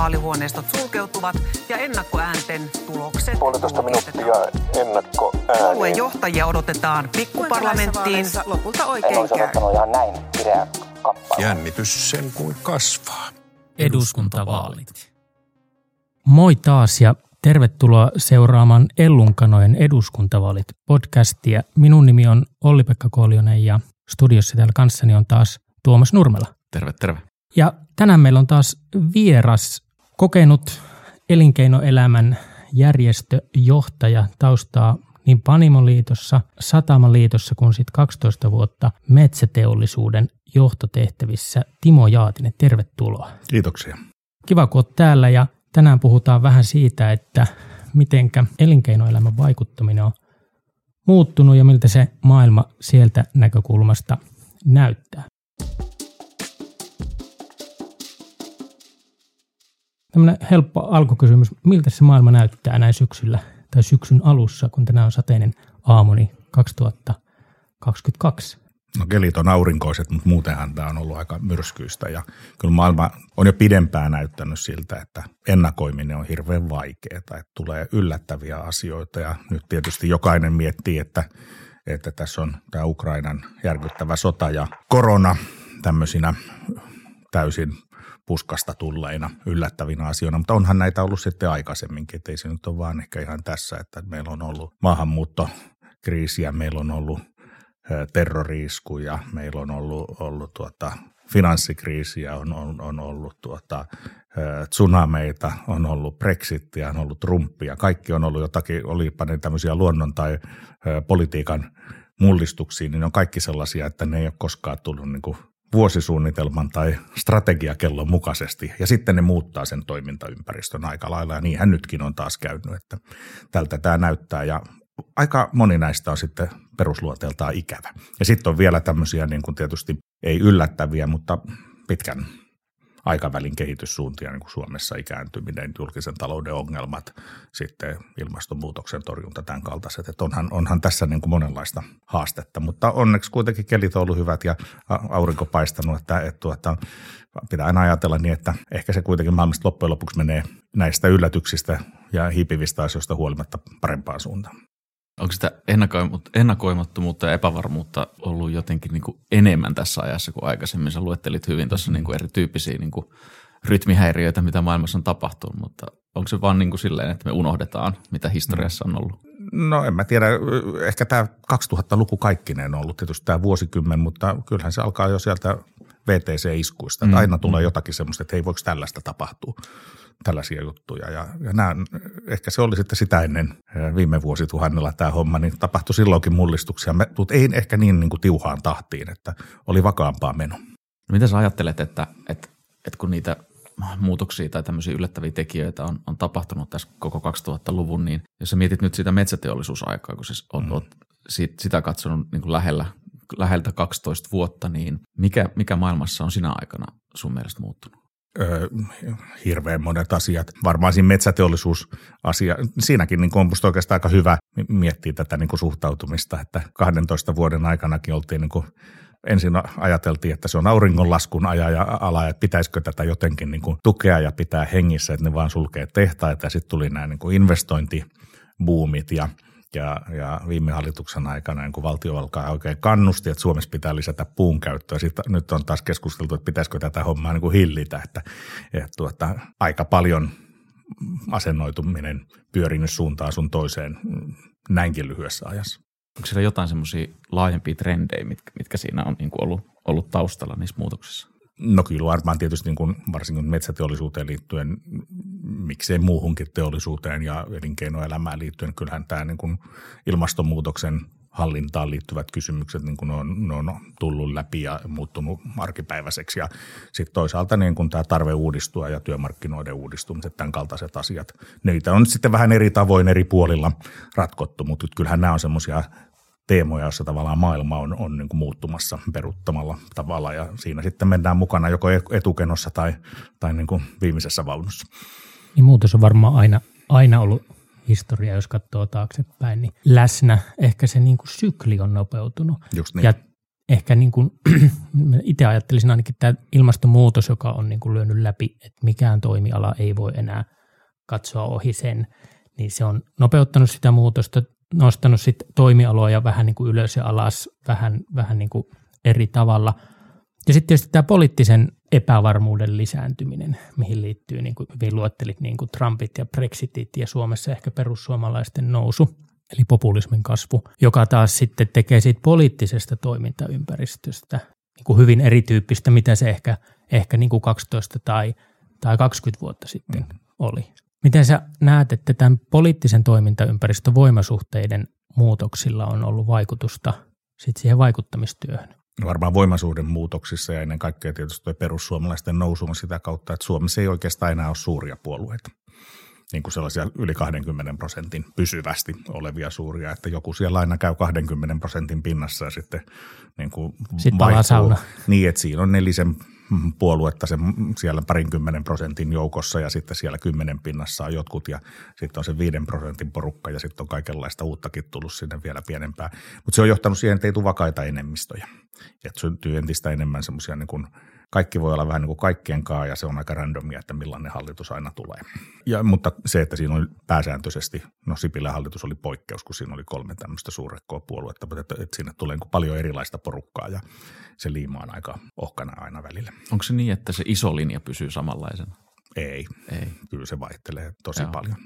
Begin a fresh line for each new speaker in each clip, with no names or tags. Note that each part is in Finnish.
vaalihuoneistot sulkeutuvat ja ennakkoäänten tulokset
Puolitoista minuuttia ennakko
Puolueen johtajia odotetaan pikkuparlamenttiin.
lopulta
En
oikein
olisi
käy.
odottanut ihan näin kappale.
Jännitys sen kuin kasvaa.
eduskuntavaalit. Moi taas ja tervetuloa seuraamaan Ellunkanojen eduskuntavaalit podcastia. Minun nimi on Olli-Pekka Koljonen ja studiossa täällä kanssani on taas Tuomas Nurmela.
Terve, terve.
Ja tänään meillä on taas vieras, kokenut elinkeinoelämän järjestöjohtaja taustaa niin Panimoliitossa, Satamaliitossa kuin sitten 12 vuotta metsäteollisuuden johtotehtävissä. Timo Jaatinen, tervetuloa.
Kiitoksia.
Kiva, kun olet täällä ja tänään puhutaan vähän siitä, että mitenkä elinkeinoelämän vaikuttaminen on muuttunut ja miltä se maailma sieltä näkökulmasta näyttää. Tämmöinen helppo alkukysymys. Miltä se maailma näyttää näin syksyllä tai syksyn alussa, kun tänään on sateinen aamu, niin 2022?
No kelit on aurinkoiset, mutta muutenhan tämä on ollut aika myrskyistä ja kyllä maailma on jo pidempään näyttänyt siltä, että ennakoiminen on hirveän vaikeaa, että tulee yllättäviä asioita ja nyt tietysti jokainen miettii, että, että tässä on tämä Ukrainan järkyttävä sota ja korona tämmöisinä täysin puskasta tulleina yllättävinä asioina, mutta onhan näitä ollut sitten aikaisemminkin, että ei se nyt ole vaan ehkä ihan tässä, että meillä on ollut maahanmuuttokriisiä, meillä on ollut terroriiskuja, meillä on ollut, ollut tuota, finanssikriisiä, on, on, on ollut tuota, tsunameita, on ollut Brexitia, on ollut Trumpia, kaikki on ollut jotakin, olipa ne tämmöisiä luonnon tai politiikan mullistuksia, niin ne on kaikki sellaisia, että ne ei ole koskaan tullut niin kuin vuosisuunnitelman tai strategiakellon mukaisesti, ja sitten ne muuttaa sen toimintaympäristön aika lailla, ja niinhän nytkin on taas käynyt, että tältä tämä näyttää, ja aika moni näistä on sitten perusluonteeltaan ikävä. Ja sitten on vielä tämmöisiä niin kuin tietysti ei yllättäviä, mutta pitkän aikavälin kehityssuuntia, niin kuin Suomessa ikääntyminen, julkisen talouden ongelmat, sitten ilmastonmuutoksen torjunta, tämän kaltaiset. Että onhan, onhan tässä niin kuin monenlaista haastetta, mutta onneksi kuitenkin kelit on ollut hyvät ja aurinko paistanut, että, että tuota, pitää aina ajatella niin, että ehkä se kuitenkin maailmasta loppujen lopuksi menee näistä yllätyksistä ja hiipivistä asioista huolimatta parempaan suuntaan.
Onko sitä ennakoimat- ennakoimattomuutta ja epävarmuutta ollut jotenkin niin kuin enemmän tässä ajassa kuin aikaisemmin? Sä luettelit hyvin tuossa niin kuin erityyppisiä niin kuin rytmihäiriöitä, mitä maailmassa on tapahtunut, mutta onko se vaan niin kuin silleen, että me unohdetaan, mitä historiassa on ollut?
No en mä tiedä, ehkä tämä 2000-luku kaikkineen on ollut tietysti tämä vuosikymmen, mutta kyllähän se alkaa jo sieltä VTC-iskuista. Mm, aina tulee jotakin semmoista, että hei voiko tällaista tapahtua, tällaisia juttuja. Ja, ja nämä, ehkä se oli sitten sitä ennen viime vuosituhannella tämä homma, niin tapahtui silloinkin mullistuksia, mutta ei ehkä niin, niin kuin tiuhaan tahtiin, että oli vakaampaa meno.
No mitä sä ajattelet, että, että, että kun niitä muutoksia tai tämmöisiä yllättäviä tekijöitä on, on tapahtunut tässä koko 2000-luvun, niin jos sä mietit nyt sitä metsäteollisuusaikaa, kun siis oot, mm. oot sit, sitä katsonut niin kuin lähellä, läheltä 12 vuotta, niin mikä, mikä maailmassa on sinä aikana sun mielestä muuttunut?
Öö, hirveän monet asiat. Varmaan siinä metsäteollisuusasia, siinäkin niin on musta oikeastaan aika hyvä miettiä tätä niin kuin suhtautumista, että 12 vuoden aikanakin oltiin niin kuin ensin ajateltiin, että se on auringonlaskun aja ja ala, että pitäisikö tätä jotenkin niin kuin tukea ja pitää hengissä, että ne vaan sulkee tehtaita ja sitten tuli nämä niin kuin investointibuumit ja ja, ja viime hallituksen aikana niin kun oikein kannusti, että Suomessa pitää lisätä puun käyttöä. Sitten nyt on taas keskusteltu, että pitäisikö tätä hommaa niin kuin hillitä, että, että tuota, aika paljon asennoituminen pyörinyt suuntaan sun toiseen näinkin lyhyessä ajassa.
Onko siellä jotain semmoisia laajempia trendejä, mitkä, mitkä siinä on niin kuin ollut, ollut taustalla niissä muutoksissa?
No kyllä varmaan tietysti niin kuin, varsinkin metsäteollisuuteen liittyen, miksei muuhunkin teollisuuteen ja elinkeinoelämään liittyen, kyllähän tämä niin kuin ilmastonmuutoksen hallintaan liittyvät kysymykset niin kuin on, ne on tullut läpi ja muuttunut arkipäiväiseksi. Ja sitten toisaalta niin kuin tämä tarve uudistua ja työmarkkinoiden uudistumiset, tämän kaltaiset asiat. Niitä on sitten vähän eri tavoin eri puolilla ratkottu, mutta kyllähän nämä on semmoisia teemoja, joissa tavallaan maailma on, on niin kuin muuttumassa peruttamalla tavalla ja siinä sitten mennään mukana joko etukenossa tai, tai niin kuin viimeisessä vaunussa.
Niin muutos on varmaan aina, aina ollut historia, jos katsoo taaksepäin, niin läsnä. Ehkä se niin kuin sykli on nopeutunut.
Just niin.
Ja ehkä niin kuin, itse ajattelisin ainakin tämä ilmastonmuutos, joka on niin kuin lyönyt läpi, että mikään toimiala ei voi enää katsoa ohi sen, niin se on nopeuttanut sitä muutosta, nostanut sitten toimialoja vähän niin kuin ylös ja alas, vähän, vähän niin kuin eri tavalla. Ja sitten tietysti tämä poliittisen epävarmuuden lisääntyminen, mihin liittyy, niin kuin hyvin luettelit, niin kuin Trumpit ja Brexitit ja Suomessa ehkä perussuomalaisten nousu, eli populismin kasvu, joka taas sitten tekee siitä poliittisesta toimintaympäristöstä niin kuin hyvin erityyppistä, mitä se ehkä, ehkä niin kuin 12 tai, tai 20 vuotta sitten mm. oli. Miten sä näet, että tämän poliittisen toimintaympäristön voimasuhteiden muutoksilla on ollut vaikutusta sit siihen vaikuttamistyöhön?
No varmaan voimasuuden muutoksissa ja ennen kaikkea tietysti tuo perussuomalaisten nousu on sitä kautta, että Suomessa ei oikeastaan enää ole suuria puolueita. Niin kuin sellaisia yli 20 prosentin pysyvästi olevia suuria, että joku siellä aina käy 20 prosentin pinnassa ja sitten niin kuin
sitten vaihtuu. sauna.
Niin, että siinä on nelisen puoluetta sen siellä parinkymmenen prosentin joukossa ja sitten siellä kymmenen pinnassa on jotkut ja sitten on se viiden prosentin porukka ja sitten on kaikenlaista uuttakin tullut sinne vielä pienempää. Mutta se on johtanut siihen, että ei tule vakaita enemmistöjä. Että syntyy entistä enemmän semmoisia niin kaikki voi olla vähän niin kuin kaikkien kaa ja se on aika randomia, että millainen hallitus aina tulee. Ja, mutta se, että siinä on pääsääntöisesti, no Sipilän hallitus oli poikkeus, kun siinä oli kolme tämmöistä suurekkoa puoluetta, mutta että, että sinne tulee niin paljon erilaista porukkaa ja se liima on aika ohkana aina välillä.
Onko se niin, että se iso linja pysyy samanlaisena?
Ei, Ei. kyllä se vaihtelee tosi Joo. paljon.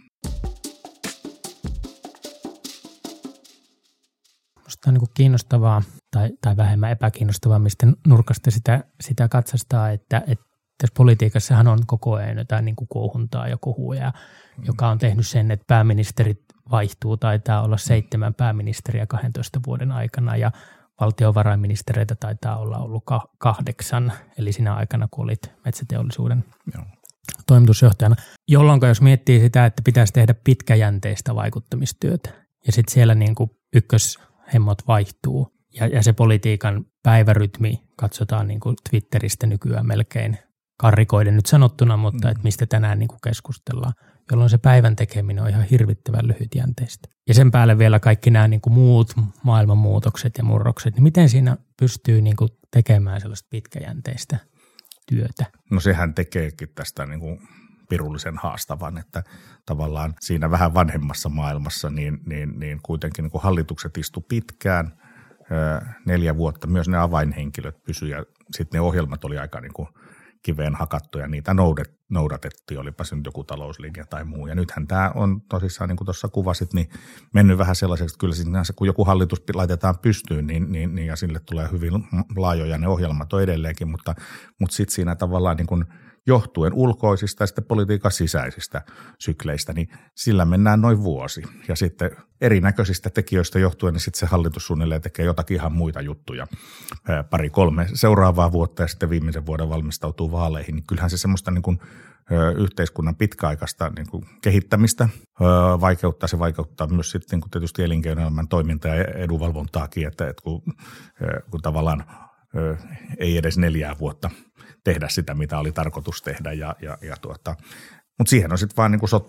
Minusta on niin kiinnostavaa tai, tai vähemmän epäkiinnostavaa, mistä nurkasta sitä, sitä katsastaa, että, että tässä politiikassahan on koko ajan jotain niin kuin kuohuntaa ja kohuja, mm. joka on tehnyt sen, että pääministerit vaihtuu, taitaa olla seitsemän pääministeriä 12 vuoden aikana ja valtiovarainministereitä taitaa olla ollut kahdeksan, eli siinä aikana, kun olit metsäteollisuuden Joo. toimitusjohtajana. Jolloin jos miettii sitä, että pitäisi tehdä pitkäjänteistä vaikuttamistyötä, ja sitten siellä niin kuin ykköshemmot vaihtuu, ja, ja se politiikan päivärytmi katsotaan niin kuin Twitteristä nykyään melkein karrikoiden nyt sanottuna, mutta mm. että mistä tänään niin kuin keskustellaan, jolloin se päivän tekeminen on ihan hirvittävän lyhytjänteistä. Ja sen päälle vielä kaikki nämä niin kuin muut maailmanmuutokset ja murrokset, niin miten siinä pystyy niin kuin tekemään sellaista pitkäjänteistä työtä?
No sehän tekeekin tästä niin kuin pirullisen haastavan, että tavallaan siinä vähän vanhemmassa maailmassa niin, niin, niin kuitenkin niin kuin hallitukset istu pitkään – neljä vuotta myös ne avainhenkilöt pysyivät ja sitten ne ohjelmat oli aika niin kuin kiveen hakattu ja niitä noudatettiin, olipa se nyt joku talouslinja tai muu. Ja nythän tämä on tosissaan, niin kuin tuossa kuvasit, niin mennyt vähän sellaiseksi, että kyllä sinänsä kun joku hallitus laitetaan pystyyn, niin, niin, niin ja sille tulee hyvin laajoja ne ohjelmat on edelleenkin, mutta, mutta sitten siinä tavallaan niin kuin – johtuen ulkoisista ja sitten politiikan sisäisistä sykleistä, niin sillä mennään noin vuosi. Ja sitten erinäköisistä tekijöistä johtuen, niin sitten se hallitus suunnilleen tekee jotakin ihan muita juttuja pari kolme seuraavaa vuotta ja sitten viimeisen vuoden valmistautuu vaaleihin. Niin kyllähän se semmoista niin kuin yhteiskunnan pitkäaikaista niin kuin kehittämistä vaikeuttaa. Se vaikeuttaa myös sitten niin kuin tietysti elinkeinoelämän toimintaa ja edunvalvontaakin, että, että kun, kun tavallaan ei edes neljää vuotta tehdä sitä, mitä oli tarkoitus tehdä. Ja, ja, ja tuota, mutta siihen on sitten vaan niinku so,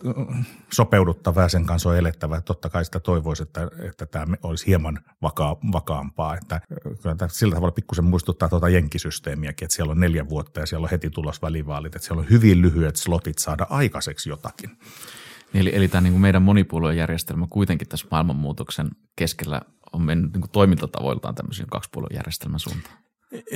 sopeuduttava ja sen kanssa on elettävä. Totta kai sitä toivoisi, että, että tämä olisi hieman vakaa, vakaampaa. Että, kyllä sillä tavalla pikkusen muistuttaa tuota jenkisysteemiäkin, että siellä on neljä vuotta ja siellä on heti tulos välivaalit. Että siellä on hyvin lyhyet slotit saada aikaiseksi jotakin.
Eli, eli tämä niin kuin meidän monipuoluejärjestelmä kuitenkin tässä maailmanmuutoksen keskellä on mennyt niin kuin toimintatavoiltaan tämmöisen kaksipuoluejärjestelmän suuntaan.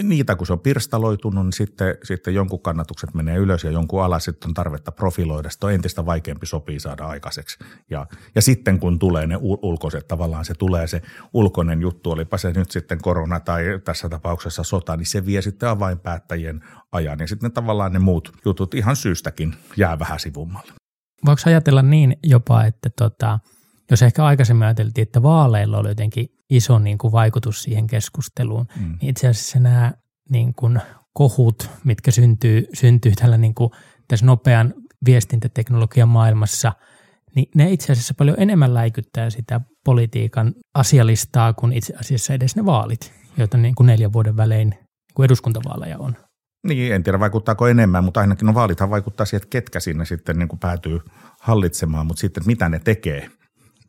Niitä, kun se on pirstaloitunut, niin sitten, sitten jonkun kannatukset menee ylös ja jonkun alas, sitten on tarvetta profiloida, sitten on entistä vaikeampi sopii saada aikaiseksi. Ja, ja sitten kun tulee ne ulkoiset, tavallaan se tulee se ulkoinen juttu, olipa se nyt sitten korona tai tässä tapauksessa sota, niin se vie sitten avainpäättäjien ajan ja sitten tavallaan ne muut jutut ihan syystäkin jää vähän sivummalle.
Voiko ajatella niin jopa, että tota, jos ehkä aikaisemmin ajateltiin, että vaaleilla oli jotenkin iso niin kuin vaikutus siihen keskusteluun, mm. niin itse asiassa nämä niin kuin kohut, mitkä syntyy, syntyy tällä niin kuin tässä nopean viestintäteknologian maailmassa, niin ne itse asiassa paljon enemmän läikyttää sitä politiikan asialistaa kuin itse asiassa edes ne vaalit, joita niin kuin neljän vuoden välein niin kuin eduskuntavaaleja on.
Niin, en tiedä vaikuttaako enemmän, mutta ainakin no vaalithan vaikuttaa siihen, että ketkä sinne sitten niin kuin päätyy hallitsemaan, mutta sitten mitä ne tekee –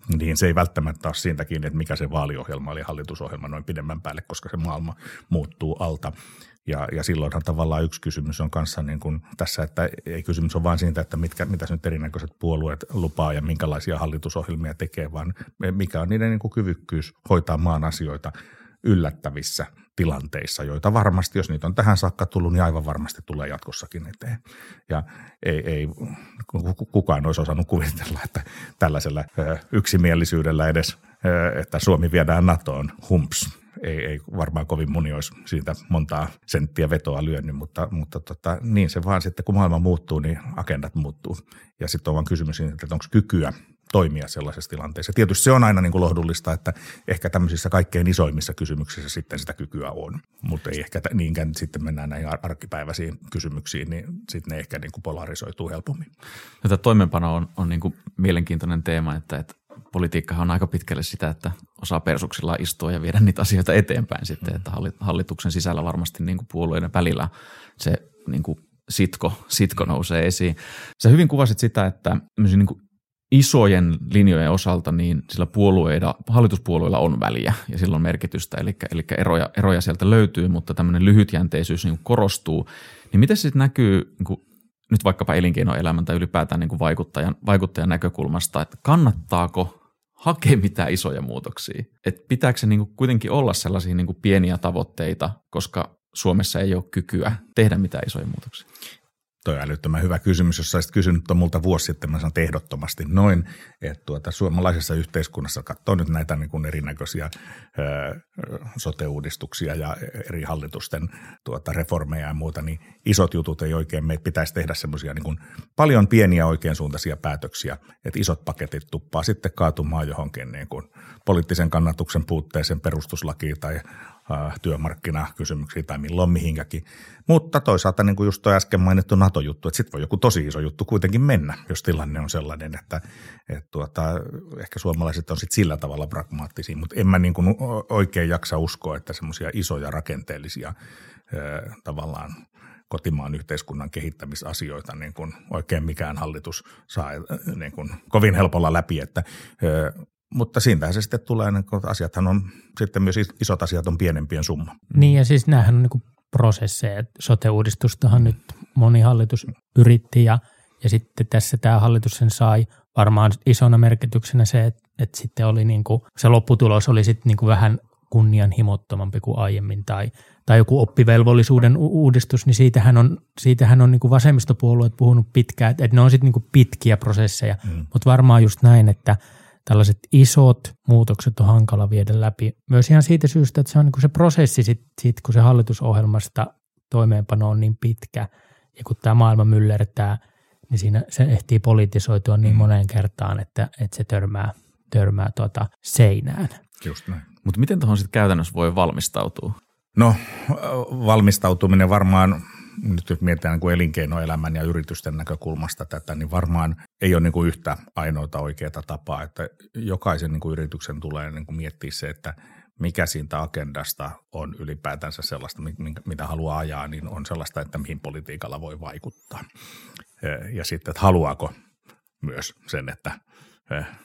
niin se ei välttämättä ole siitäkin, että mikä se vaaliohjelma oli hallitusohjelma noin pidemmän päälle, koska se maailma muuttuu alta. Ja, ja silloinhan tavallaan yksi kysymys on kanssa niin kuin tässä, että ei kysymys ole vain siitä, että mitkä, mitä nyt erinäköiset puolueet lupaa ja minkälaisia hallitusohjelmia tekee, vaan mikä on niiden niin kuin kyvykkyys hoitaa maan asioita yllättävissä tilanteissa, joita varmasti, jos niitä on tähän saakka tullut, niin aivan varmasti tulee jatkossakin eteen. Ja ei, ei kukaan olisi osannut kuvitella, että tällaisella yksimielisyydellä edes, että Suomi viedään NATOon, humps, ei, ei varmaan kovin moni olisi siitä montaa senttiä vetoa lyönyt, mutta, mutta tota, niin se vaan sitten, kun maailma muuttuu, niin agendat muuttuu. Ja sitten on vaan kysymys, että onko kykyä toimia sellaisessa tilanteessa. Tietysti se on aina niin kuin lohdullista, että ehkä tämmöisissä kaikkein isoimmissa kysymyksissä sitten sitä kykyä on, mutta ei ehkä niinkään sitten mennään näihin arkipäiväisiin kysymyksiin, niin sitten ne ehkä niin kuin polarisoituu helpommin.
Tätä toimenpano on, on niin kuin mielenkiintoinen teema, että, että politiikkahan on aika pitkälle sitä, että osaa persuksilla istua ja viedä niitä asioita eteenpäin sitten, että hallituksen sisällä varmasti niin kuin puolueiden välillä se niin kuin sitko, sitko nousee esiin. Sä hyvin kuvasit sitä, että niin kuin isojen linjojen osalta niin sillä puolueilla, hallituspuolueilla on väliä ja sillä on merkitystä, eli, eli eroja, eroja sieltä löytyy, mutta tämmöinen lyhytjänteisyys niin korostuu. Niin miten se sitten näkyy niin kuin nyt vaikkapa elinkeinoelämän tai ylipäätään niin kuin vaikuttajan, vaikuttajan näkökulmasta, että kannattaako hakea mitään isoja muutoksia? Et pitääkö se niin kuin kuitenkin olla sellaisia niin kuin pieniä tavoitteita, koska Suomessa ei ole kykyä tehdä mitään isoja muutoksia?
Toi on älyttömän hyvä kysymys. Jos olisit kysynyt multa vuosi sitten, mä sanon ehdottomasti noin, että tuota, suomalaisessa yhteiskunnassa katsoo nyt näitä niin kuin erinäköisiä ö, sote-uudistuksia ja eri hallitusten tuota, reformeja ja muuta, niin isot jutut ei oikein, meitä pitäisi tehdä semmoisia niin paljon pieniä oikein suuntaisia päätöksiä, että isot paketit tuppaa sitten kaatumaan johonkin niin kuin poliittisen kannatuksen puutteeseen perustuslakiin tai työmarkkinakysymyksiä tai milloin mihinkäkin. Mutta toisaalta niin kuin just tuo äsken mainittu NATO-juttu, että sitten voi joku tosi iso juttu kuitenkin mennä, jos tilanne on sellainen, että, että tuota, ehkä suomalaiset on sitten sillä tavalla pragmaattisia, mutta en mä niin kuin oikein jaksa uskoa, että semmoisia isoja rakenteellisia tavallaan kotimaan yhteiskunnan kehittämisasioita niin kuin oikein mikään hallitus saa niin kuin kovin helpolla läpi, että mutta siinähän se sitten tulee, niin kun asiathan on, sitten myös isot asiat on pienempien summa.
Niin ja siis näähän on niin prosesseja. Sote-uudistustahan nyt moni hallitus yritti ja, ja sitten tässä tämä hallitus sen sai. Varmaan isona merkityksenä se, että, että sitten oli niin kuin, se lopputulos oli sitten niin kuin vähän kunnianhimottomampi kuin aiemmin tai, tai joku oppivelvollisuuden uudistus, niin siitähän on, siitähän on niin kuin vasemmistopuolueet puhunut pitkään, että, että ne on sitten niin kuin pitkiä prosesseja, mm. mutta varmaan just näin, että – tällaiset isot muutokset on hankala viedä läpi. Myös ihan siitä syystä, että se on niin kuin se prosessi, sit, sit, kun se hallitusohjelmasta toimeenpano on niin pitkä ja kun tämä maailma myllertää, niin siinä se ehtii politisoitua niin mm. moneen kertaan, että, että se törmää, törmää tuota seinään.
Just näin.
Mutta miten tuohon sitten käytännössä voi valmistautua?
No valmistautuminen varmaan nyt jos mietitään niin kuin elinkeinoelämän ja yritysten näkökulmasta tätä, niin varmaan ei ole niin kuin yhtä ainoita oikeaa tapaa, että jokaisen niin kuin yrityksen tulee niin kuin miettiä se, että mikä siitä agendasta on ylipäätänsä sellaista, mitä haluaa ajaa, niin on sellaista, että mihin politiikalla voi vaikuttaa. Ja sitten, että haluaako myös sen, että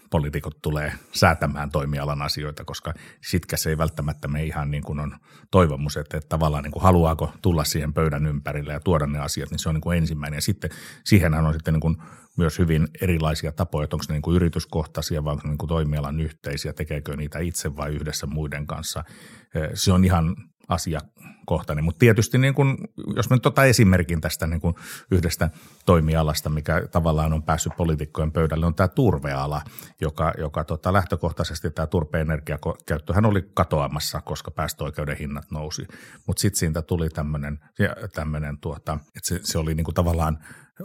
poliitikot tulee säätämään toimialan asioita, koska sitkä se ei välttämättä me ihan niin kuin on toivomus, että, että tavallaan niin kuin haluaako tulla siihen pöydän ympärille ja tuoda ne asiat, niin se on niin kuin ensimmäinen. Ja sitten siihenhän on sitten niin kuin myös hyvin erilaisia tapoja, että onko ne niin kuin yrityskohtaisia vai onko ne niin kuin toimialan yhteisiä, tekeekö niitä itse vai yhdessä muiden kanssa. Se on ihan asiakohtainen. Mutta tietysti niin kun, jos me nyt ottaa esimerkin tästä niin kun yhdestä toimialasta, mikä tavallaan on päässyt poliitikkojen pöydälle, on tämä turveala, joka, joka tota, lähtökohtaisesti tämä turpeenergiakäyttöhän oli katoamassa, koska päästöoikeuden hinnat nousi. Mutta sitten siitä tuli tämmöinen, tuota, että se, se oli niin kuin tavallaan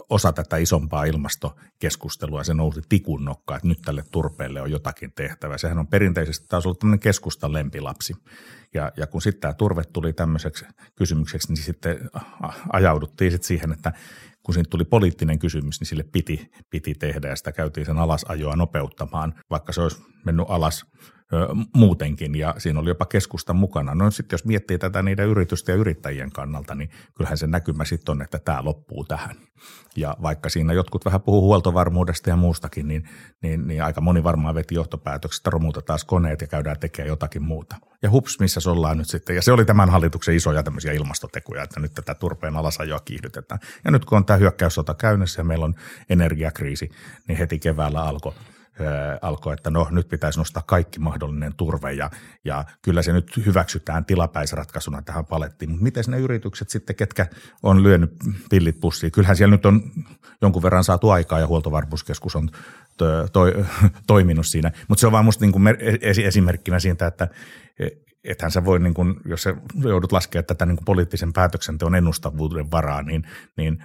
osa tätä isompaa ilmastokeskustelua. Se nousi tikun nokkaan, että nyt tälle turpeelle on jotakin tehtävää. Sehän on perinteisesti taas ollut tämmöinen keskustan lempilapsi. Ja, ja kun sitten tämä turve tuli tämmöiseksi kysymykseksi, niin sitten ajauduttiin sitten siihen, että kun siitä tuli poliittinen kysymys, niin sille piti, piti tehdä ja sitä käytiin sen alasajoa nopeuttamaan, vaikka se olisi mennyt alas muutenkin ja siinä oli jopa keskusta mukana. No sitten jos miettii tätä niiden yritysten ja yrittäjien kannalta, niin kyllähän se näkymä sitten on, että tämä loppuu tähän. Ja vaikka siinä jotkut vähän puhuu huoltovarmuudesta ja muustakin, niin, niin, niin aika moni varmaan veti johtopäätöksestä, romuta taas koneet ja käydään tekemään jotakin muuta. Ja hups, missä se ollaan nyt sitten. Ja se oli tämän hallituksen isoja tämmöisiä ilmastotekoja, että nyt tätä turpeen alasajoa kiihdytetään. Ja nyt kun on tämä hyökkäyssota käynnissä ja meillä on energiakriisi, niin heti keväällä alkoi alkoi, että no nyt pitäisi nostaa kaikki mahdollinen turve ja, ja kyllä se nyt hyväksytään tilapäisratkaisuna tähän palettiin. Mutta miten ne yritykset sitten, ketkä on lyönyt pillit pussiin? Kyllähän siellä nyt on jonkun verran saatu aikaa ja huoltovarmuuskeskus on to, to, toiminut siinä. Mutta se on vaan musta niin kuin esimerkkinä siitä, että ethän sä voi, niin kuin, jos sä joudut laskemaan tätä niin kuin poliittisen päätöksenteon ennustavuuden varaa, niin, niin –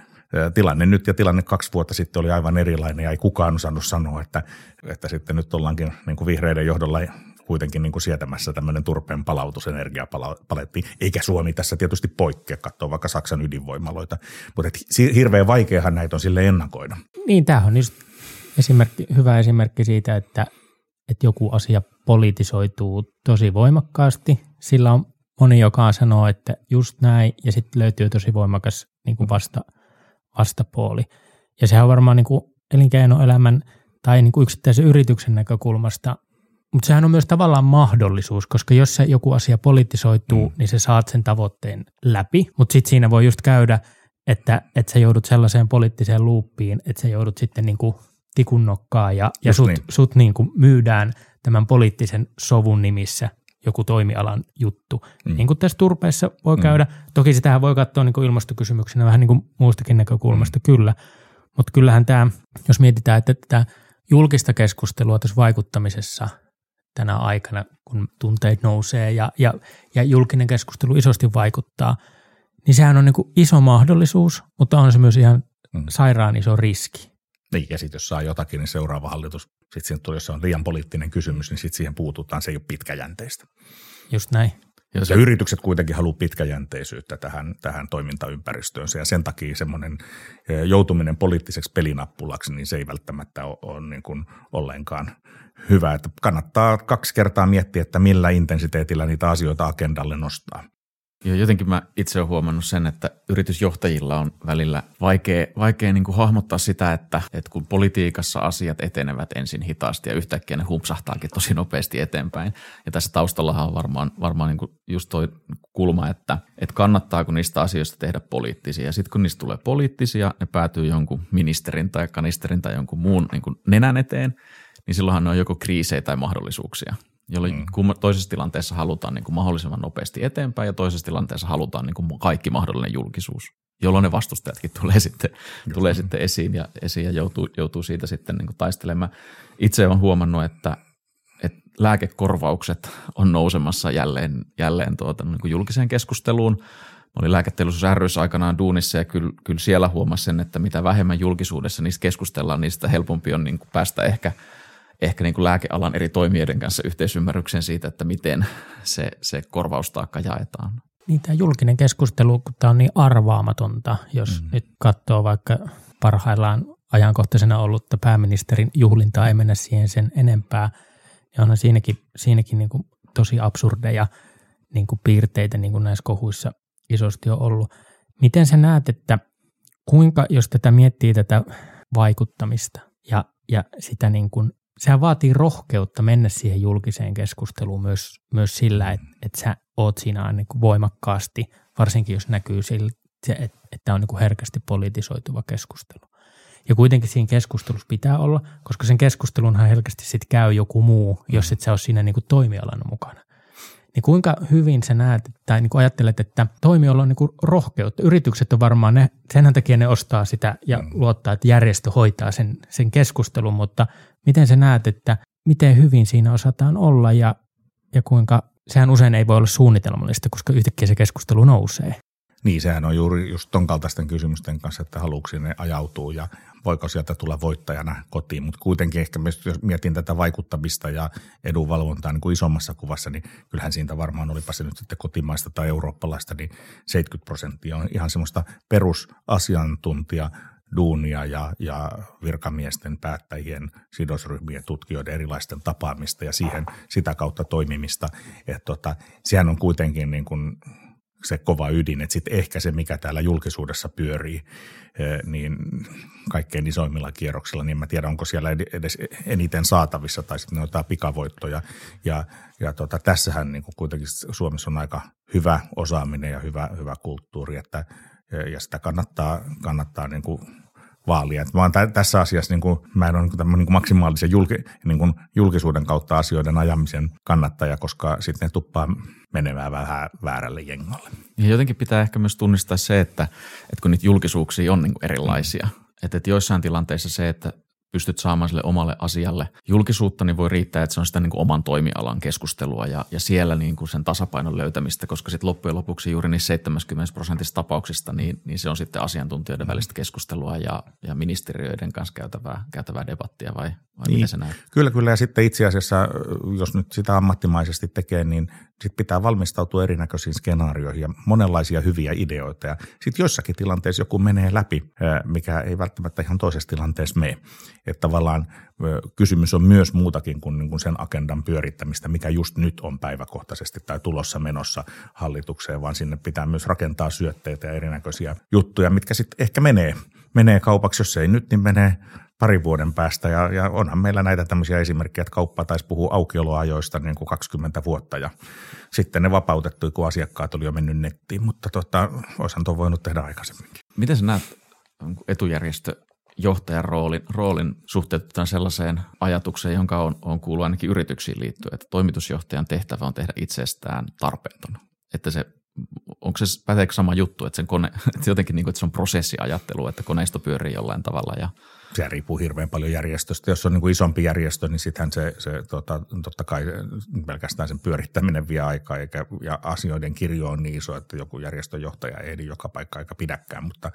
tilanne nyt ja tilanne kaksi vuotta sitten oli aivan erilainen ja ei kukaan osannut sanoa, että, että sitten nyt ollaankin niin kuin vihreiden johdolla kuitenkin niin kuin sietämässä tämmöinen turpeen palautusenergiapaletti, eikä Suomi tässä tietysti poikkea, katsoa vaikka Saksan ydinvoimaloita, mutta hirveän vaikeahan näitä on sille ennakoida.
Niin, tämähän on just esimerkki, hyvä esimerkki siitä, että, että joku asia politisoituu tosi voimakkaasti, sillä on moni, joka sanoo, että just näin, ja sitten löytyy tosi voimakas niin kuin vasta – vastapuoli. Ja sehän on varmaan niin kuin elinkeinoelämän tai niin kuin yksittäisen yrityksen näkökulmasta, mutta sehän on myös tavallaan mahdollisuus, koska jos se joku asia politisoituu, mm. niin se saat sen tavoitteen läpi, mutta sitten siinä voi just käydä, että, että sä joudut sellaiseen poliittiseen luuppiin, että sä joudut sitten niin kuin tikun nokkaa ja, ja sut, niin. sut niin kuin myydään tämän poliittisen sovun nimissä joku toimialan juttu. Mm. Niin kuin tässä turpeessa voi mm. käydä. Toki sitähän voi katsoa niin kuin ilmastokysymyksenä vähän niin kuin muustakin näkökulmasta, mm. kyllä. Mutta kyllähän tämä, jos mietitään, että tätä julkista keskustelua tässä vaikuttamisessa tänä aikana, kun tunteet nousee ja, ja, ja julkinen keskustelu isosti vaikuttaa, niin sehän on niin kuin iso mahdollisuus, mutta on se myös ihan mm. sairaan iso riski.
Niin, ja sitten jos saa jotakin, niin seuraava hallitus, sitten jos se on liian poliittinen kysymys, niin sitten siihen puututaan, se ei ole pitkäjänteistä.
Just näin.
Ja se, yritykset kuitenkin haluaa pitkäjänteisyyttä tähän, tähän toimintaympäristöön, ja sen takia semmoinen e, joutuminen poliittiseksi pelinappulaksi, niin se ei välttämättä ole, ole niin kuin ollenkaan hyvä. Että kannattaa kaksi kertaa miettiä, että millä intensiteetillä niitä asioita agendalle nostaa.
Ja jotenkin mä itse olen huomannut sen, että yritysjohtajilla on välillä vaikea, vaikea niin kuin hahmottaa sitä, että, että kun politiikassa asiat etenevät ensin hitaasti ja yhtäkkiä ne humpsahtaakin tosi nopeasti eteenpäin. Ja tässä taustallahan on varmaan, varmaan niin kuin just toi kulma, että, että kannattaako niistä asioista tehdä poliittisia. Ja sitten kun niistä tulee poliittisia, ne päätyy jonkun ministerin tai kanisterin tai jonkun muun niin kuin nenän eteen, niin silloinhan ne on joko kriisejä tai mahdollisuuksia jolloin mm. toisessa tilanteessa halutaan niin kuin mahdollisimman nopeasti eteenpäin ja toisessa tilanteessa halutaan niin kuin kaikki mahdollinen julkisuus, jolloin ne vastustajatkin tulee sitten, tulee sitten esiin ja, esiin ja joutuu, joutuu siitä sitten niin kuin taistelemaan. Itse olen huomannut, että, että lääkekorvaukset on nousemassa jälleen, jälleen tuota, niin kuin julkiseen keskusteluun. Mä olin lääketeollisuus ryssä aikanaan duunissa ja kyllä, kyllä siellä huomasin, että mitä vähemmän julkisuudessa niistä keskustellaan, niin sitä helpompi on niin kuin päästä ehkä – ehkä niin kuin lääkealan eri toimijoiden kanssa yhteisymmärryksen siitä, että miten se, se korvaustaakka jaetaan.
Niin tämä julkinen keskustelu, kun tämä on niin arvaamatonta, jos mm. nyt katsoo vaikka parhaillaan ajankohtaisena ollutta pääministerin juhlintaa, ei mennä siihen sen enempää, niin onhan siinäkin, siinäkin niin kuin tosi absurdeja niin kuin piirteitä niin kuin näissä kohuissa isosti on ollut. Miten sä näet, että kuinka, jos tätä miettii tätä vaikuttamista ja, ja sitä niin kuin sehän vaatii rohkeutta mennä siihen julkiseen keskusteluun myös, myös sillä, että, että sä oot siinä niin kuin voimakkaasti, varsinkin jos näkyy sillä, että, että on niin kuin herkästi politisoituva keskustelu. Ja kuitenkin siinä keskustelussa pitää olla, koska sen keskustelunhan herkästi sitten käy joku muu, jos et sä ole siinä niin kuin toimialana mukana. Niin kuinka hyvin sä näet tai niin kuin ajattelet, että toimijoilla on niin kuin rohkeutta. Yritykset on varmaan, ne, senhän takia ne ostaa sitä ja mm. luottaa, että järjestö hoitaa sen, sen keskustelun, mutta miten sä näet, että miten hyvin siinä osataan olla ja, ja kuinka, sehän usein ei voi olla suunnitelmallista, koska yhtäkkiä se keskustelu nousee.
Niin, sehän on juuri just ton kaltaisten kysymysten kanssa, että haluuksi ne ajautuu ja voiko sieltä tulla voittajana kotiin. Mutta kuitenkin ehkä jos mietin tätä vaikuttamista ja edunvalvontaa niin kuin isommassa kuvassa, niin kyllähän siitä varmaan olipa se nyt sitten kotimaista tai eurooppalaista, niin 70 prosenttia on ihan semmoista perusasiantuntija duunia ja, ja virkamiesten, päättäjien, sidosryhmien, tutkijoiden erilaisten tapaamista ja siihen sitä kautta toimimista. Että tota, sehän on kuitenkin niin kuin se kova ydin, että sitten ehkä se, mikä täällä julkisuudessa pyörii, niin kaikkein isoimmilla kierroksilla, niin mä tiedän, onko siellä edes eniten saatavissa tai sitten ne ottaa pikavoittoja. Ja, ja tota, tässähän niin kuin kuitenkin Suomessa on aika hyvä osaaminen ja hyvä, hyvä kulttuuri, että, ja sitä kannattaa, kannattaa niin kuin vaalia. Et mä oon tä- tässä asiassa, niin kuin, mä en ole niin kuin, niin kuin maksimaalisen julki, niin kuin julkisuuden kautta asioiden ajamisen kannattaja, koska sitten ne tuppaa menemään vähän väärälle jengalle.
Ja jotenkin pitää ehkä myös tunnistaa se, että, että kun niitä julkisuuksia on niin erilaisia, että, että joissain tilanteissa se, että pystyt saamaan sille omalle asialle julkisuutta, niin voi riittää, että se on sitä niin kuin oman toimialan keskustelua ja, ja siellä niin kuin sen tasapainon löytämistä, koska sitten loppujen lopuksi juuri niissä 70 prosentissa tapauksista, niin, niin se on sitten asiantuntijoiden välistä keskustelua ja, ja ministeriöiden kanssa käytävää, käytävää debattia vai, vai niin. miten se näet?
Kyllä, kyllä ja sitten itse asiassa, jos nyt sitä ammattimaisesti tekee, niin sitten pitää valmistautua erinäköisiin skenaarioihin ja monenlaisia hyviä ideoita. Ja sitten jossakin tilanteessa joku menee läpi, mikä ei välttämättä ihan toisessa tilanteessa mene. Että tavallaan kysymys on myös muutakin kuin, niin kuin sen agendan pyörittämistä, mikä just nyt on päiväkohtaisesti tai tulossa menossa hallitukseen, vaan sinne pitää myös rakentaa syötteitä ja erinäköisiä juttuja, mitkä sitten ehkä menee, menee kaupaksi. Jos ei nyt, niin menee parin vuoden päästä. Ja, ja onhan meillä näitä tämmöisiä esimerkkejä, että kauppa taisi puhua aukioloajoista niin kuin 20 vuotta ja sitten ne vapautettu, kun asiakkaat oli jo mennyt nettiin, mutta tota, olisihan tuon voinut tehdä aikaisemminkin.
Miten sä näet etujärjestö johtajan roolin, roolin suhteutetaan sellaiseen ajatukseen, jonka on, on kuullut ainakin yrityksiin liittyen, että toimitusjohtajan tehtävä on tehdä itsestään tarpeeton. Että se, onko se päteekö sama juttu, että, sen kone, että jotenkin niin kuin, että se on prosessiajattelu, että koneisto pyörii jollain tavalla ja
se riippuu hirveän paljon järjestöstä. Jos on niin kuin isompi järjestö, niin sittenhän se, se tota, totta kai pelkästään sen pyörittäminen vie aikaa, eikä, ja asioiden kirjo on niin iso, että joku järjestön johtaja ei ehdi joka paikka aika pidäkään, mutta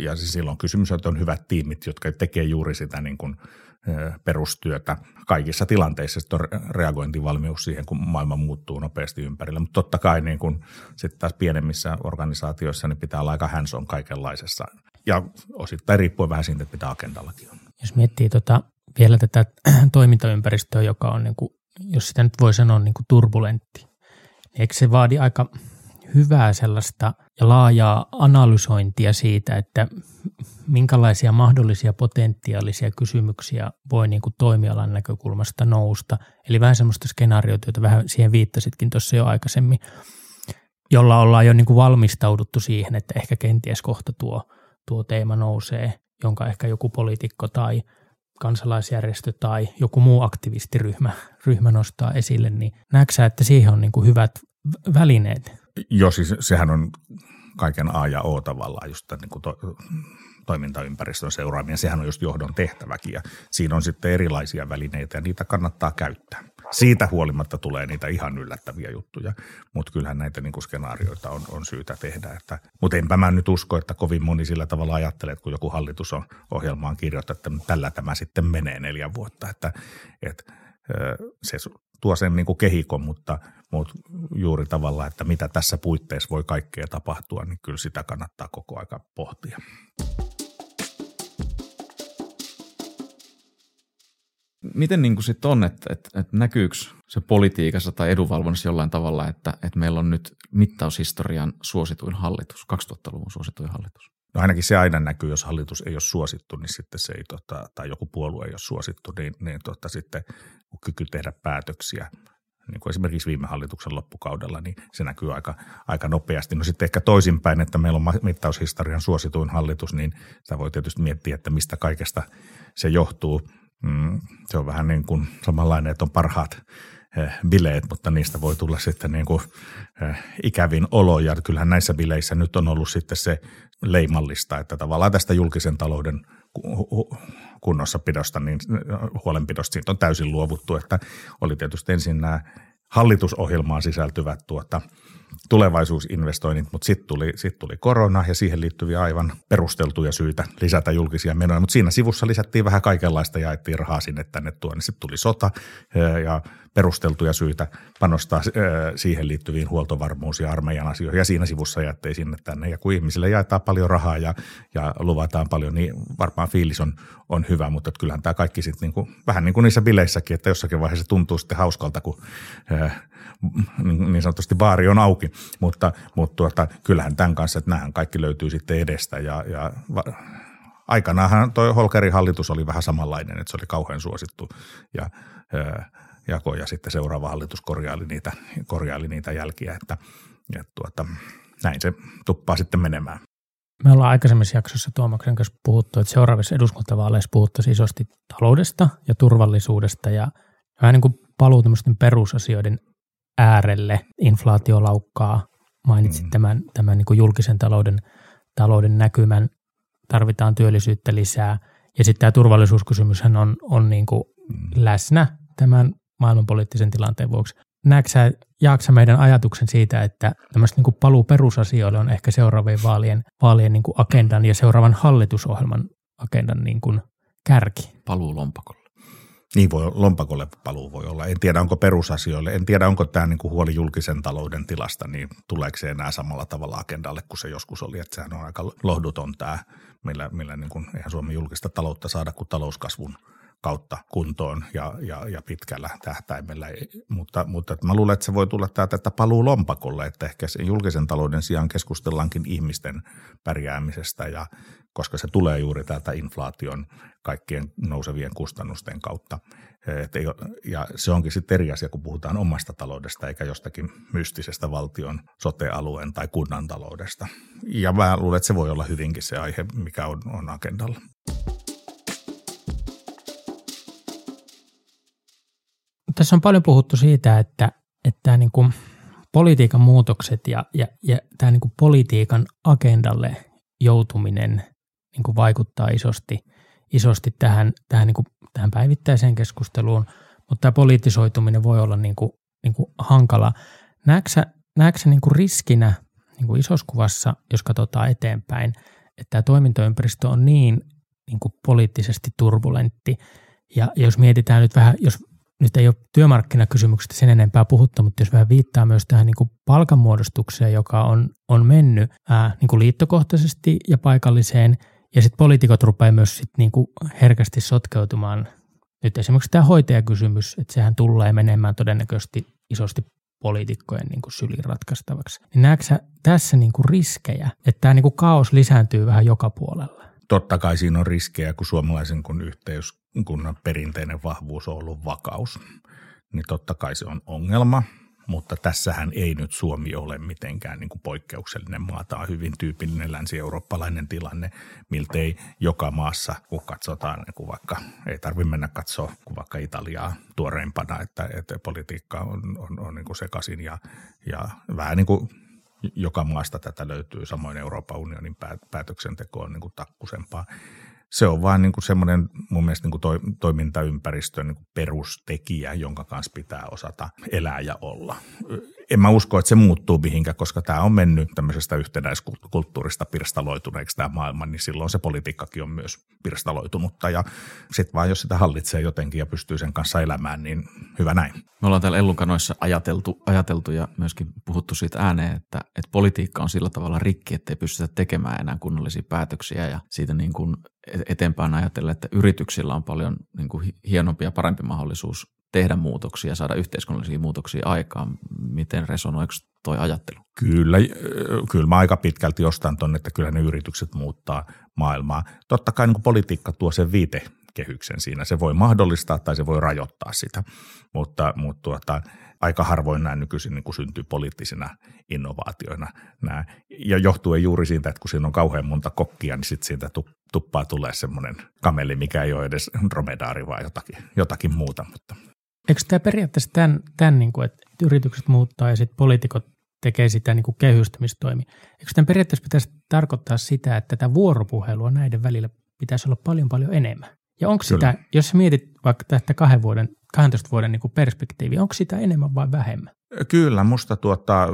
ja siis silloin kysymys on, että on hyvät tiimit, jotka tekee juuri sitä niin kuin perustyötä kaikissa tilanteissa, että on reagointivalmius siihen, kun maailma muuttuu nopeasti ympärillä. Mutta totta kai niin kun sitten taas pienemmissä organisaatioissa niin pitää olla aika hands on kaikenlaisessa ja osittain riippuen vähän siitä, että mitä agendallakin on.
Jos miettii tota, vielä tätä toimintaympäristöä, joka on, niin kuin, jos sitä nyt voi sanoa, niin kuin turbulentti, niin eikö se vaadi aika hyvää sellaista ja laajaa analysointia siitä, että minkälaisia mahdollisia potentiaalisia kysymyksiä voi niin kuin toimialan näkökulmasta nousta. Eli vähän semmoista skenaarioita, joita vähän siihen viittasitkin tuossa jo aikaisemmin, jolla ollaan jo niin kuin valmistauduttu siihen, että ehkä kenties kohta tuo, tuo teema nousee, jonka ehkä joku poliitikko tai kansalaisjärjestö tai joku muu aktivistiryhmä ryhmä nostaa esille, niin näetkö että siihen on niin kuin hyvät välineet
Joo, siis sehän on kaiken A ja O tavallaan just tämän, niin kuin to, toimintaympäristön seuraaminen. Sehän on just johdon tehtäväkin ja siinä on sitten erilaisia välineitä ja niitä kannattaa käyttää. Siitä huolimatta tulee niitä ihan yllättäviä juttuja, mutta kyllähän näitä niin kuin skenaarioita on, on syytä tehdä. Että, mutta enpä mä nyt usko, että kovin moni sillä tavalla ajattelee, että kun joku hallitus on ohjelmaan kirjoittanut, että tällä tämä sitten menee neljä vuotta. Että, että se tuo sen niin kuin kehikon, mutta, mutta juuri tavalla, että mitä tässä puitteissa voi kaikkea tapahtua, niin kyllä sitä kannattaa koko aika pohtia.
Miten niin sitten on, että, että, että näkyykö se politiikassa tai edunvalvonnassa jollain tavalla, että, että meillä on nyt mittaushistorian suosituin hallitus, 2000-luvun suosituin hallitus?
No ainakin se aina näkyy, jos hallitus ei ole suosittu, niin sitten se ei, tota, tai joku puolue ei ole suosittu, niin, niin tota, sitten kyky tehdä päätöksiä, niin kuin esimerkiksi viime hallituksen loppukaudella, niin se näkyy aika, aika nopeasti. No sitten ehkä toisinpäin, että meillä on mittaushistorian suosituin hallitus, niin sitä voi tietysti miettiä, että mistä kaikesta se johtuu. Mm, se on vähän niin kuin samanlainen, että on parhaat bileet, mutta niistä voi tulla sitten niin kuin eh, ikävin olo. Ja kyllähän näissä bileissä nyt on ollut sitten se leimallista, että tavallaan tästä julkisen talouden kunnossapidosta, niin huolenpidosta siitä on täysin luovuttu, että oli tietysti ensin nämä hallitusohjelmaan sisältyvät tuota, tulevaisuusinvestoinnit, mutta sitten tuli, sit tuli korona ja siihen liittyviä aivan perusteltuja syitä lisätä julkisia menoja, mutta siinä sivussa lisättiin vähän kaikenlaista, jaettiin rahaa sinne tänne tuonne. Sitten tuli sota ja perusteltuja syitä panostaa siihen liittyviin huoltovarmuus- ja armeijan asioihin ja siinä sivussa jaettiin sinne tänne. Ja kun ihmisille jaetaan paljon rahaa ja, ja luvataan paljon, niin varmaan fiilis on, on hyvä, mutta kyllähän tämä kaikki sitten niinku, vähän niin kuin niissä bileissäkin, että jossakin vaiheessa tuntuu sitten hauskalta, kun niin sanotusti baari on auki, mutta, mutta tuota, kyllähän tämän kanssa, että nämähän kaikki löytyy sitten edestä ja, ja aikanaanhan toi Holkerin hallitus oli vähän samanlainen, että se oli kauhean suosittu ja jako ja sitten seuraava hallitus korjaili niitä, korjaili niitä jälkiä, että, että tuota, näin se tuppaa sitten menemään.
Me ollaan aikaisemmissa jaksossa Tuomaksen kanssa puhuttu, että seuraavissa eduskuntavaaleissa puhuttaisiin isosti taloudesta ja turvallisuudesta ja vähän niin kuin paluu perusasioiden äärelle. Inflaatio laukkaa, mainitsit mm. tämän, tämän niin kuin julkisen talouden, talouden näkymän, tarvitaan työllisyyttä lisää. Ja sitten tämä turvallisuuskysymyshän on, on niin kuin mm. läsnä tämän maailmanpoliittisen tilanteen vuoksi. Näetkö jaaksa meidän ajatuksen siitä, että tämmöistä niin paluu perusasioille on ehkä seuraavien vaalien, vaalien niin kuin agendan ja seuraavan hallitusohjelman agendan niin kuin kärki?
Paluu lompakolle.
Niin voi, lompakolle paluu voi olla. En tiedä, onko perusasioille, en tiedä, onko tämä niin kuin huoli julkisen talouden tilasta, niin tuleeko se enää samalla tavalla agendalle kuin se joskus oli. Että sehän on aika lohduton tämä, millä, millä niin kuin, eihän Suomen julkista taloutta saada kuin talouskasvun kautta kuntoon ja, ja, ja pitkällä tähtäimellä. Mutta, mutta mä luulen, että se voi tulla täältä, että paluu lompakolle, että ehkä julkisen talouden sijaan keskustellaankin ihmisten pärjäämisestä ja koska se tulee juuri täältä inflaation kaikkien nousevien kustannusten kautta. Et ja se onkin sitten eri asia, kun puhutaan omasta taloudesta eikä jostakin mystisestä valtion sote-alueen tai kunnan taloudesta. Ja mä luulen, että se voi olla hyvinkin se aihe, mikä on, on agendalla.
Tässä on paljon puhuttu siitä, että, että tämä niin kuin politiikan muutokset ja, ja, ja tämä niin kuin politiikan agendalle joutuminen niin kuin vaikuttaa isosti, isosti tähän, tähän, niin kuin, tähän päivittäiseen keskusteluun, mutta tämä poliittisoituminen voi olla niin kuin, niin kuin hankala. Näetkö, näetkö niin kuin riskinä niin kuin isossa kuvassa, jos katsotaan eteenpäin, että tämä toimintaympäristö on niin, niin kuin poliittisesti turbulentti, ja jos mietitään nyt vähän, jos nyt ei ole työmarkkinakysymyksestä sen enempää puhuttu, mutta jos vähän viittaa myös tähän niin kuin palkanmuodostukseen, joka on, on mennyt ää, niin kuin liittokohtaisesti ja paikalliseen, ja sitten poliitikot rupeaa myös sit niin kuin herkästi sotkeutumaan. Nyt esimerkiksi tämä hoitajakysymys, että sehän tulee menemään todennäköisesti isosti poliitikkojen niin kuin syliin ratkaistavaksi. Niin näetkö tässä niin kuin riskejä, että tämä niin kuin kaos lisääntyy vähän joka puolella?
Totta kai siinä on riskejä, kun suomalaisen kun yhteys kunnan perinteinen vahvuus on ollut vakaus, niin totta kai se on ongelma, mutta tässähän ei nyt Suomi ole mitenkään niin kuin poikkeuksellinen maa. Tämä on hyvin tyypillinen länsi-eurooppalainen tilanne, miltei joka maassa, kun katsotaan, niin kun vaikka ei tarvitse mennä katsoa, kun vaikka Italiaa tuoreimpana, että, että politiikka on, on, on niin kuin sekaisin ja, ja vähän niin kuin joka maasta tätä löytyy, samoin Euroopan unionin päätöksenteko on niin kuin takkusempaa se on vaan niin kuin semmoinen mun mielestä niin kuin to, toimintaympäristön niin kuin perustekijä, jonka kanssa pitää osata elää ja olla. En mä usko, että se muuttuu mihinkään, koska tämä on mennyt tämmöisestä yhtenäiskulttuurista pirstaloituneeksi tämä maailma, niin silloin se politiikkakin on myös pirstaloitunutta. Ja sitten vaan jos sitä hallitsee jotenkin ja pystyy sen kanssa elämään, niin hyvä näin.
Me ollaan täällä Ellunkanoissa ajateltu, ajateltu ja myöskin puhuttu siitä ääneen, että, että politiikka on sillä tavalla rikki, ettei pystytä tekemään enää kunnollisia päätöksiä ja siitä niin kuin eteenpäin ajatella, että yrityksillä on paljon niin kuin hienompi ja parempi mahdollisuus tehdä muutoksia, saada yhteiskunnallisia muutoksia aikaan. Miten resonoiko toi ajattelu?
Kyllä, kyllä mä aika pitkälti ostan tuonne, että kyllä ne yritykset muuttaa maailmaa. Totta kai niin politiikka tuo sen viite kehyksen siinä. Se voi mahdollistaa tai se voi rajoittaa sitä, mutta, mutta tuota, aika harvoin nämä nykyisin niin kuin syntyy poliittisina innovaatioina. Nämä. Ja johtuen juuri siitä, että kun siinä on kauhean monta kokkia, niin sitten siitä tuppaa tulee semmoinen kameli, mikä ei ole edes dromedaari, vaan jotakin, jotakin muuta. Mutta.
Eikö tämä periaatteessa tämän, tämän niin kuin, että yritykset muuttaa ja sitten poliitikot tekee sitä niin kuin kehystämistoimi. Eikö tämän periaatteessa pitäisi tarkoittaa sitä, että tätä vuoropuhelua näiden välillä pitäisi olla paljon paljon enemmän? Ja onko Kyllä. sitä, jos mietit vaikka tästä kahden vuoden, 12 vuoden niin kuin perspektiivi, onko sitä enemmän vai vähemmän?
Kyllä, musta tuota,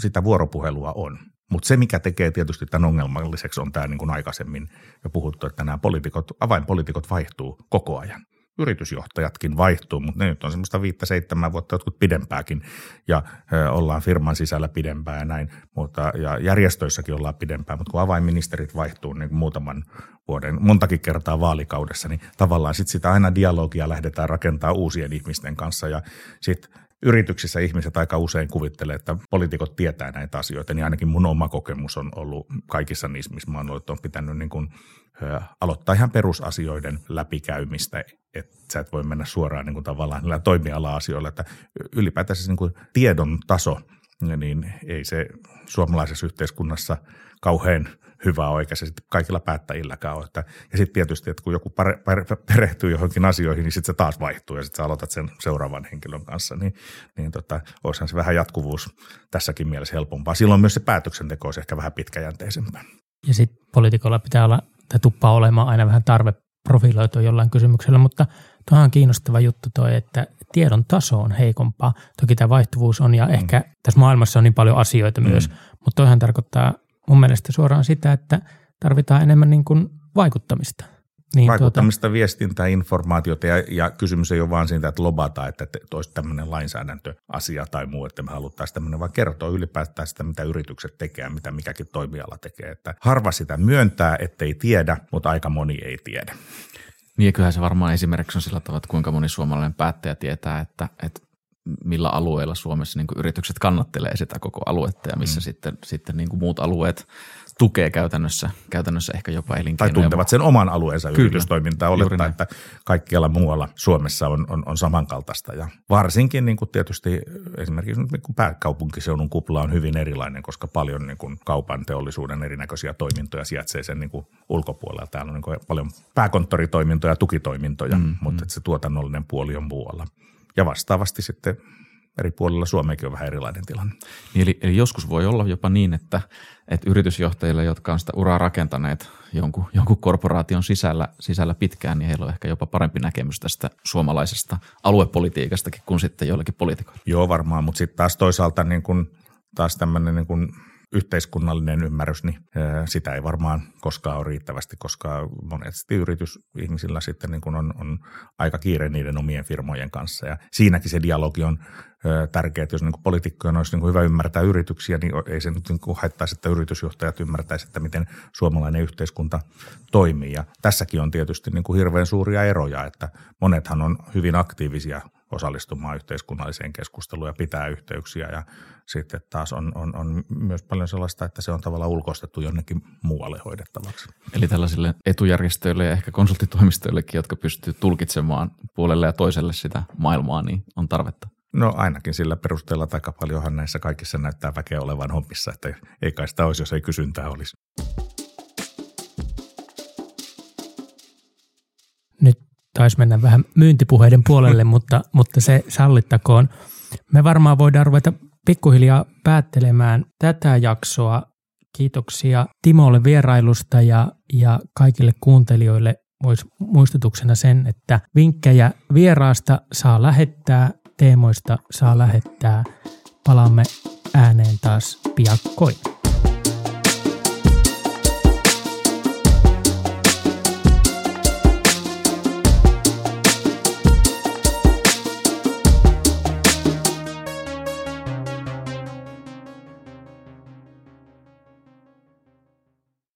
sitä vuoropuhelua on. Mutta se, mikä tekee tietysti tämän ongelmalliseksi, on tämä niin kuin aikaisemmin jo puhuttu, että nämä poliitikot, avainpoliitikot vaihtuu koko ajan. Yritysjohtajatkin vaihtuu, mutta ne nyt on semmoista viittä, seitsemän vuotta, jotkut pidempääkin, ja ollaan firman sisällä pidempään ja näin, mutta, ja järjestöissäkin ollaan pidempään, mutta kun avainministerit vaihtuu niin muutaman vuoden, montakin kertaa vaalikaudessa, niin tavallaan sit sitä aina dialogia lähdetään rakentaa uusien ihmisten kanssa, ja sitten yrityksissä ihmiset aika usein kuvittelee, että poliitikot tietää näitä asioita, niin ainakin mun oma kokemus on ollut kaikissa niissä, missä mä oon ollut, on pitänyt niin kuin, ö, aloittaa ihan perusasioiden läpikäymistä, että sä et voi mennä suoraan niin kuin tavallaan niillä toimiala-asioilla, että ylipäätään se niin kuin tiedon taso, niin ei se suomalaisessa yhteiskunnassa kauhean hyvä eikä se sitten kaikilla päättäjilläkään ole. Että, ja sitten tietysti, että kun joku pare, pare, perehtyy johonkin asioihin, niin sitten se taas vaihtuu ja sitten sä aloitat sen seuraavan henkilön kanssa, niin, niin tota, olisihan se vähän jatkuvuus tässäkin mielessä helpompaa. Silloin myös se päätöksenteko olisi ehkä vähän pitkäjänteisempää.
Ja sitten poliitikolla pitää olla, tai tuppaa olemaan aina vähän tarve profiloitua jollain kysymyksellä, mutta tuohan on kiinnostava juttu toi, että tiedon taso on heikompaa. Toki tämä vaihtuvuus on ja mm. ehkä tässä maailmassa on niin paljon asioita myös, mm. mutta toihan tarkoittaa mun mielestä suoraan sitä, että tarvitaan enemmän niin kuin vaikuttamista. Niin
Vaikuttamista, tuota, viestintää, informaatiota ja, ja kysymys ei ole vaan siitä, että lobataan, että, että olisi tämmöinen lainsäädäntöasia tai muu, että me haluttaisiin tämmöinen, vaan kertoa ylipäätään sitä, mitä yritykset tekee ja mitä mikäkin toimiala tekee. Että harva sitä myöntää, ettei tiedä, mutta aika moni ei tiedä.
Niin ja kyllähän se varmaan esimerkiksi on sillä tavalla, että kuinka moni suomalainen päättäjä tietää, että, että millä alueilla Suomessa niin yritykset kannattelee sitä koko aluetta ja missä mm. sitten, sitten niin muut alueet tukee käytännössä, käytännössä ehkä jopa elinkeinoja.
Tai tuntevat sen oman alueensa Kyllä, yritystoimintaa olettaa, että kaikkialla muualla Suomessa on, on, on samankaltaista. Ja varsinkin niin kuin tietysti esimerkiksi nyt kun pääkaupunkiseudun kupla on hyvin erilainen, koska paljon niin kuin kaupan teollisuuden erinäköisiä toimintoja sijaitsee sen niin kuin ulkopuolella. Täällä on niin kuin paljon pääkonttoritoimintoja ja tukitoimintoja, mm, mutta mm. se tuotannollinen puoli on muualla. Ja vastaavasti sitten eri puolilla Suomeakin on vähän erilainen tilanne.
Niin eli, eli joskus voi olla jopa niin, että, että yritysjohtajille, jotka on sitä uraa rakentaneet jonkun, jonkun korporaation sisällä, sisällä pitkään, niin heillä on ehkä jopa parempi näkemys tästä suomalaisesta aluepolitiikastakin kuin sitten joillekin poliitikoille.
Joo varmaan, mutta sitten taas toisaalta niin kun, taas tämmöinen niin kun yhteiskunnallinen ymmärrys, niin sitä ei varmaan koskaan ole riittävästi, koska monesti yritysihmisillä sitten niin kuin on, on aika kiire niiden omien firmojen kanssa. Ja siinäkin se dialogi on tärkeää, että jos niin poliitikkojen olisi niin hyvä ymmärtää yrityksiä, niin ei se nyt niin haittaisi, että yritysjohtajat ymmärtäisivät, että miten suomalainen yhteiskunta toimii. Ja tässäkin on tietysti niin kuin hirveän suuria eroja, että monethan on hyvin aktiivisia osallistumaan yhteiskunnalliseen keskusteluun ja pitää yhteyksiä ja sitten taas on, on, on myös paljon sellaista, että se on tavallaan ulkoistettu jonnekin muualle hoidettavaksi.
Eli tällaisille etujärjestöille ja ehkä konsulttitoimistoillekin, jotka pystyy tulkitsemaan puolelle ja toiselle sitä maailmaa, niin on tarvetta.
No ainakin sillä perusteella aika paljonhan näissä kaikissa näyttää väkeä olevan hommissa, että ei kai sitä olisi, jos ei kysyntää olisi.
Taisi mennä vähän myyntipuheiden puolelle, mutta, mutta se sallittakoon. Me varmaan voidaan ruveta pikkuhiljaa päättelemään tätä jaksoa. Kiitoksia Timolle vierailusta ja, ja kaikille kuuntelijoille voisi muistutuksena sen, että vinkkejä vieraasta saa lähettää, teemoista saa lähettää. Palaamme ääneen taas piakkoin.